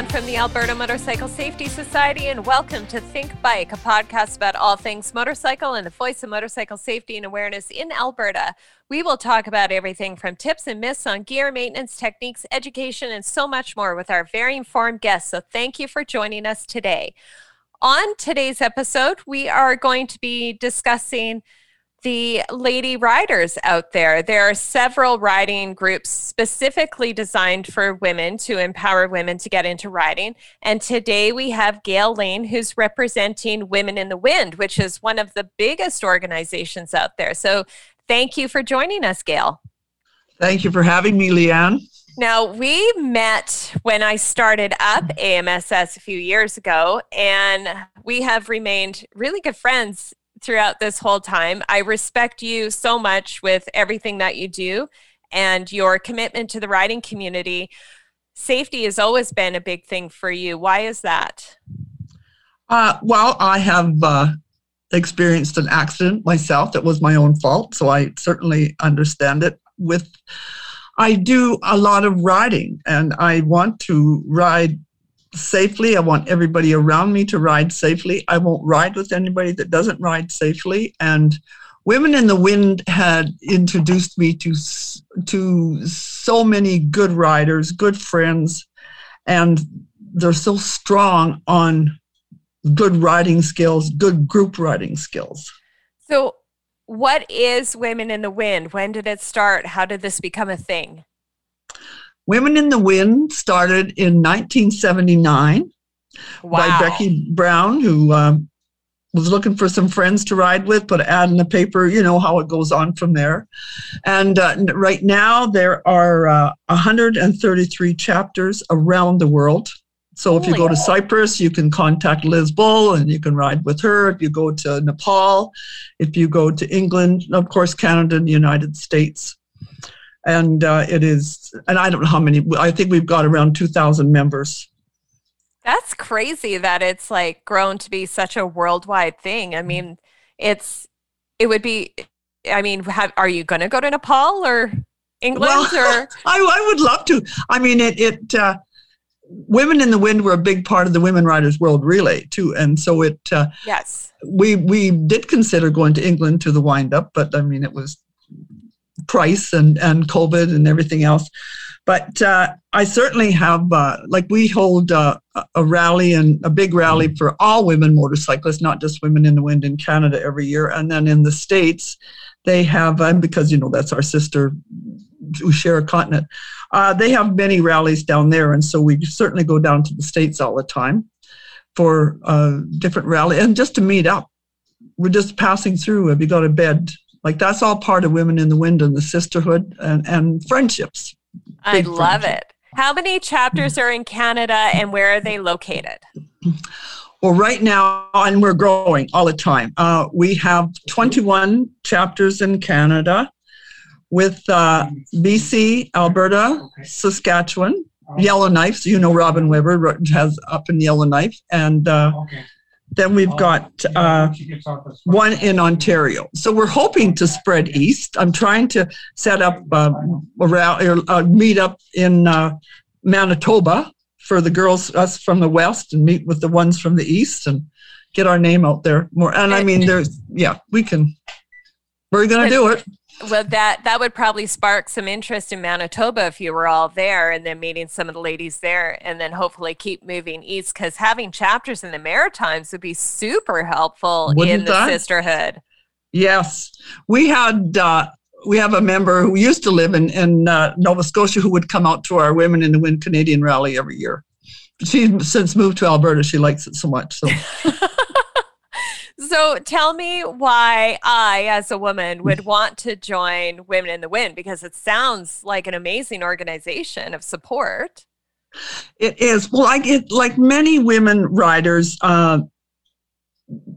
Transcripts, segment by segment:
It's from the Alberta Motorcycle Safety Society, and welcome to Think Bike, a podcast about all things motorcycle and the voice of motorcycle safety and awareness in Alberta. We will talk about everything from tips and myths on gear, maintenance techniques, education, and so much more with our very informed guests. So, thank you for joining us today. On today's episode, we are going to be discussing the lady riders out there. There are several riding groups specifically designed for women to empower women to get into riding. And today we have Gail Lane, who's representing Women in the Wind, which is one of the biggest organizations out there. So thank you for joining us, Gail. Thank you for having me, Leanne. Now, we met when I started up AMSS a few years ago, and we have remained really good friends throughout this whole time. I respect you so much with everything that you do and your commitment to the riding community. Safety has always been a big thing for you. Why is that? Uh, well, I have uh, experienced an accident myself that was my own fault, so I certainly understand it. With I do a lot of riding, and I want to ride safely. I want everybody around me to ride safely. I won't ride with anybody that doesn't ride safely. And Women in the Wind had introduced me to to so many good riders, good friends, and they're so strong on good riding skills, good group riding skills. So, what is Women in the Wind? When did it start? How did this become a thing? Women in the Wind started in 1979 wow. by Becky Brown, who um, was looking for some friends to ride with, put an ad in the paper, you know how it goes on from there. And uh, right now, there are uh, 133 chapters around the world. So if you go to Cyprus, you can contact Liz Bull and you can ride with her. If you go to Nepal, if you go to England, of course, Canada and the United States and uh, it is and i don't know how many i think we've got around 2000 members. That's crazy that it's like grown to be such a worldwide thing. I mean it's it would be i mean have, are you going to go to nepal or england well, or? I, I would love to. I mean it it uh, women in the wind were a big part of the women riders world relay too. And so it uh, yes. we we did consider going to england to the wind up but i mean it was price and, and COVID and everything else. But uh, I certainly have, uh, like, we hold uh, a rally and a big rally for all women motorcyclists, not just Women in the Wind in Canada every year. And then in the States, they have, and because, you know, that's our sister, we share a continent, uh, they have many rallies down there. And so we certainly go down to the States all the time for uh, different rally and just to meet up. We're just passing through. Have you got a bed? Like that's all part of Women in the Wind and the sisterhood and, and friendships. I love friendship. it. How many chapters are in Canada and where are they located? Well, right now, and we're growing all the time. Uh, we have 21 chapters in Canada with uh, BC, Alberta, Saskatchewan, Yellowknife. So you know Robin Weber has up in Yellowknife, and uh, then we've got uh, one in Ontario. So we're hoping to spread east. I'm trying to set up uh, a, a meet up in uh, Manitoba for the girls, us from the west, and meet with the ones from the east and get our name out there more. And I mean, there's, yeah, we can, we're going to do it well that that would probably spark some interest in manitoba if you were all there and then meeting some of the ladies there and then hopefully keep moving east because having chapters in the maritimes would be super helpful Wouldn't in the that? sisterhood. Yes. We had uh, we have a member who used to live in, in uh, nova scotia who would come out to our women in the wind canadian rally every year. She's since moved to alberta she likes it so much so So tell me why I, as a woman, would want to join Women in the Wind because it sounds like an amazing organization of support. It is. Well, I get like many women riders, uh,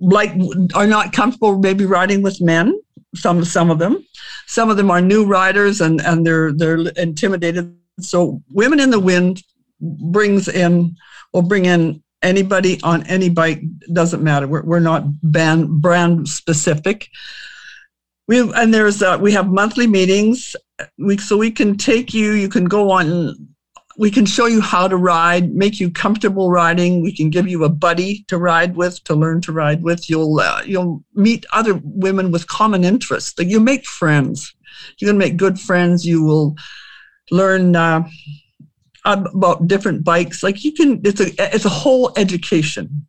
like are not comfortable maybe riding with men. Some some of them, some of them are new riders and and they're they're intimidated. So Women in the Wind brings in will bring in anybody on any bike doesn't matter we're, we're not band brand specific we and there's uh, we have monthly meetings we so we can take you you can go on we can show you how to ride, make you comfortable riding. We can give you a buddy to ride with, to learn to ride with. You'll uh, you'll meet other women with common interests. Like you make friends. You're gonna make good friends. You will learn uh, about different bikes. Like you can, it's a it's a whole education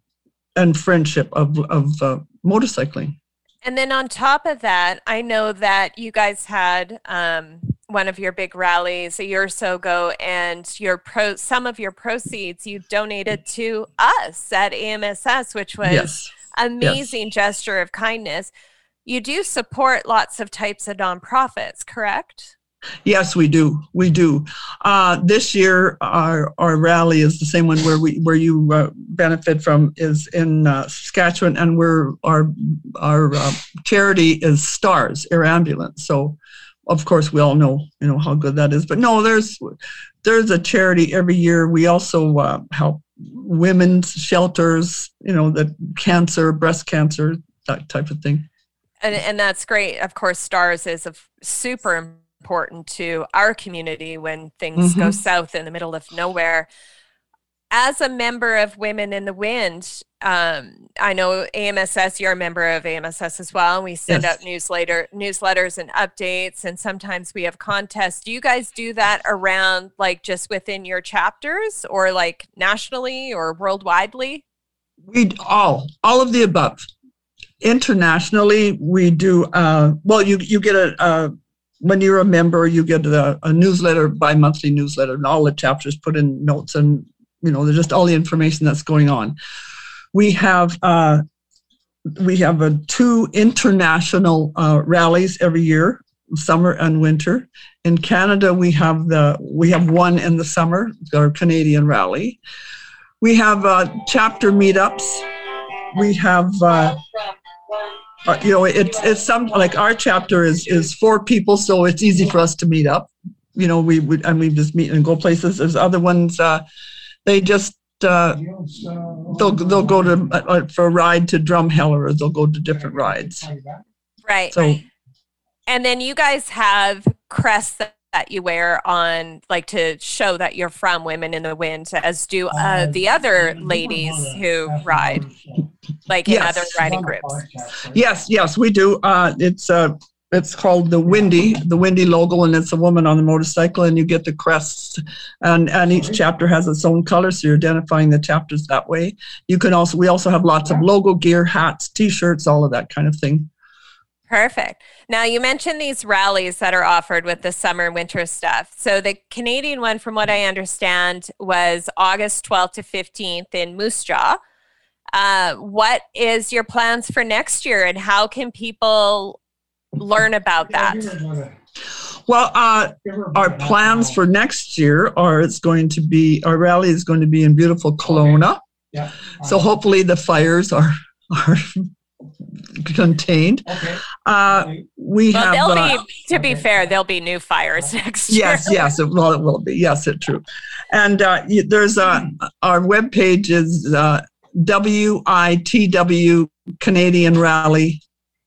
and friendship of of uh, motorcycling. And then on top of that, I know that you guys had um, one of your big rallies a year or so ago, and your pro some of your proceeds you donated to us at AMSS, which was yes. amazing yes. gesture of kindness. You do support lots of types of nonprofits, correct? Yes, we do. We do. Uh, this year, our, our rally is the same one where we where you uh, benefit from is in uh, Saskatchewan, and we're our our uh, charity is Stars Air Ambulance. So, of course, we all know you know how good that is. But no, there's there's a charity every year. We also uh, help women's shelters. You know, the cancer, breast cancer, that type of thing. And, and that's great. Of course, Stars is a super important to our community when things mm-hmm. go south in the middle of nowhere. As a member of Women in the Wind, um, I know AMSS, you're a member of AMSS as well. And we send yes. out newsletter newsletters and updates, and sometimes we have contests. Do you guys do that around like just within your chapters or like nationally or worldwidely? We all, all of the above internationally we do uh, well you you get a, a, when you're a member, you get a, a newsletter, bi-monthly newsletter, and all the chapters put in notes and you know, there's just all the information that's going on. We have uh, we have two international uh, rallies every year, summer and winter. In Canada, we have the we have one in the summer, our Canadian rally. We have uh, chapter meetups. We have uh, you know, it's it's some like our chapter is is four people, so it's easy for us to meet up. You know, we would and we just meet and go places. There's other ones, uh, they just uh, they'll they'll go to uh, uh for a ride to Drumheller, or they'll go to different rides. Right. So, and then you guys have crests that, that you wear on, like to show that you're from Women in the Wind, as do uh, the other ladies who ride like in yes. other riding groups. Yes, yes, we do. Uh, it's uh, it's called the Windy, the Windy logo, and it's a woman on the motorcycle, and you get the crests, and and each chapter has its own color, so you're identifying the chapters that way. You can also we also have lots of logo gear, hats, T-shirts, all of that kind of thing. Perfect. Now you mentioned these rallies that are offered with the summer winter stuff. So the Canadian one, from what I understand, was August 12th to 15th in Moose Jaw. Uh, what is your plans for next year and how can people learn about that? Well, uh, our plans for next year are it's going to be our rally is going to be in beautiful Kelowna. Yeah. So hopefully the fires are are contained. Okay. Uh, we well, have. There'll uh, be, to be fair, there'll be new fires next year. Yes, yes, it, well, it will be. Yes, it's true. And uh, there's uh, our web page is uh, WITW Canadian Rally.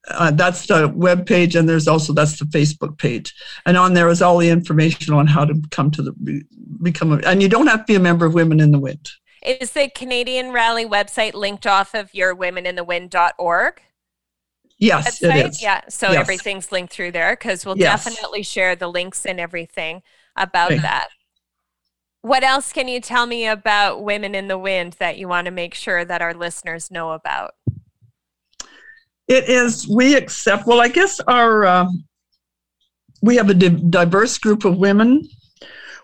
Uh, that's the web page, and there's also that's the Facebook page, and on there is all the information on how to come to the become a, and you don't have to be a member of Women in the Wind. Is the Canadian Rally website linked off of your womeninthewind.org? Yes, website? it is. Yeah, so yes. everything's linked through there because we'll yes. definitely share the links and everything about that. What else can you tell me about Women in the Wind that you want to make sure that our listeners know about? It is, we accept, well, I guess our, uh, we have a diverse group of women.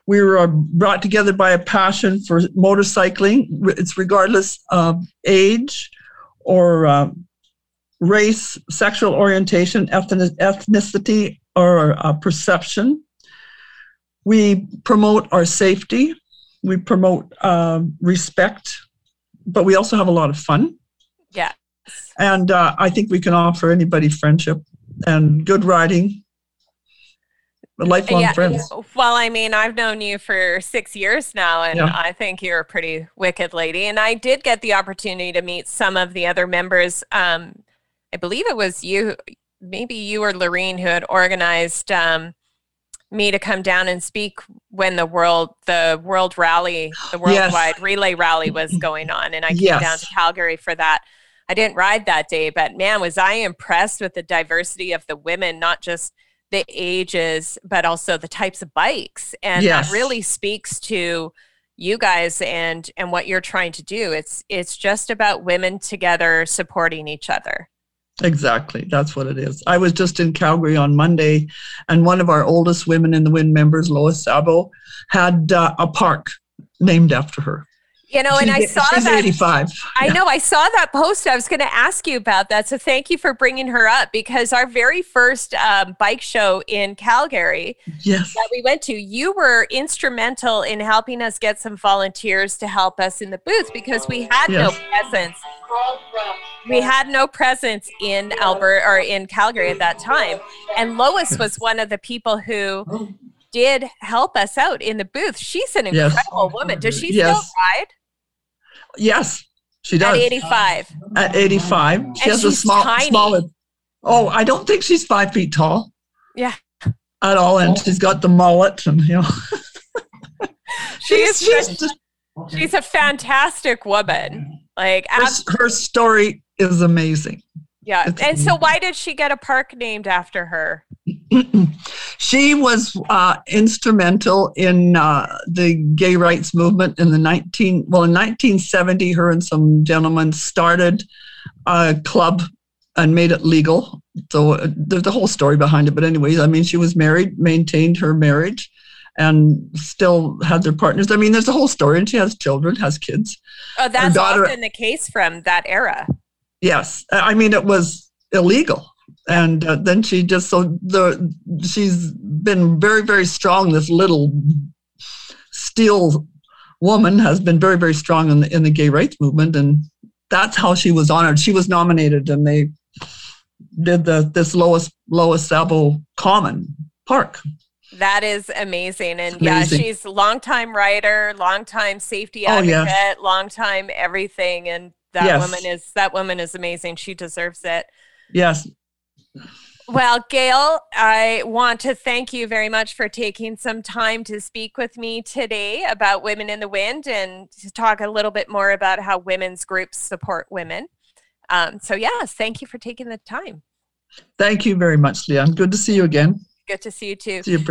We were brought together by a passion for motorcycling. It's regardless of age or uh, race, sexual orientation, ethnicity, or uh, perception. We promote our safety, we promote uh, respect, but we also have a lot of fun. Yeah. And uh, I think we can offer anybody friendship and good riding. Lifelong yeah. friends. Well, I mean, I've known you for six years now, and yeah. I think you're a pretty wicked lady. And I did get the opportunity to meet some of the other members. Um, I believe it was you, maybe you or Lorene, who had organized um, me to come down and speak when the world the world rally the worldwide yes. relay rally was going on and i came yes. down to calgary for that i didn't ride that day but man was i impressed with the diversity of the women not just the ages but also the types of bikes and yes. that really speaks to you guys and and what you're trying to do it's it's just about women together supporting each other Exactly. That's what it is. I was just in Calgary on Monday, and one of our oldest women in the WIN members, Lois Szabo, had uh, a park named after her. You know, and I saw she's that. 85. I yeah. know. I saw that post. I was going to ask you about that. So thank you for bringing her up because our very first um, bike show in Calgary yes. that we went to, you were instrumental in helping us get some volunteers to help us in the booth because we had yes. no presence. We had no presence in Alberta or in Calgary at that time. And Lois was one of the people who did help us out in the booth. She's an incredible yes. woman. Does she yes. still ride? Yes, she does. At 85. At 85. She and has a small, tiny. smaller. Oh, I don't think she's five feet tall. Yeah. At all. And she's got the mullet and, you know. she's, she's, just, she's a fantastic woman. Like, her, her story is amazing. Yeah. It's and so, why did she get a park named after her? she was uh, instrumental in uh, the gay rights movement in the 19 well in 1970 her and some gentlemen started a club and made it legal so uh, there's a whole story behind it but anyways i mean she was married maintained her marriage and still had their partners i mean there's a whole story and she has children has kids oh that's daughter, often the case from that era yes i mean it was illegal and uh, then she just so the she's been very very strong this little steel woman has been very very strong in the in the gay rights movement and that's how she was honored she was nominated and they did the this Lois Lois Szabo Common Park that is amazing. And amazing. yeah, she's longtime writer, longtime safety advocate, oh, yes. longtime everything. And that yes. woman is that woman is amazing. She deserves it. Yes. Well, Gail, I want to thank you very much for taking some time to speak with me today about Women in the Wind and to talk a little bit more about how women's groups support women. Um, so, yes, thank you for taking the time. Thank you very much, Leanne. Good to see you again. Good to see you too. See you,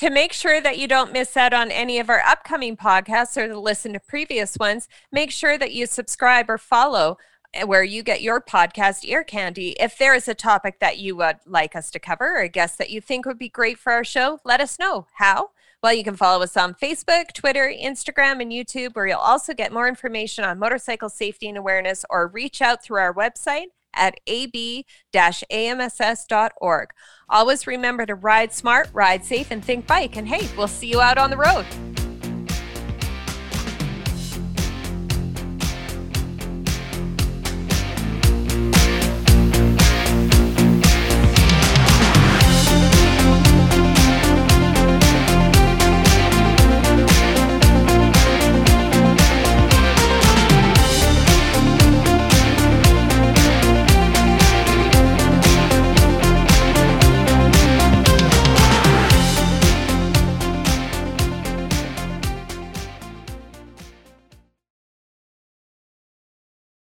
to make sure that you don't miss out on any of our upcoming podcasts or to listen to previous ones, make sure that you subscribe or follow eh, where you get your podcast ear candy. If there is a topic that you would like us to cover or a guest that you think would be great for our show, let us know. How? Well, you can follow us on Facebook, Twitter, Instagram, and YouTube, where you'll also get more information on motorcycle safety and awareness or reach out through our website at ab-amss.org. Always remember to ride smart, ride safe, and think bike. And hey, we'll see you out on the road.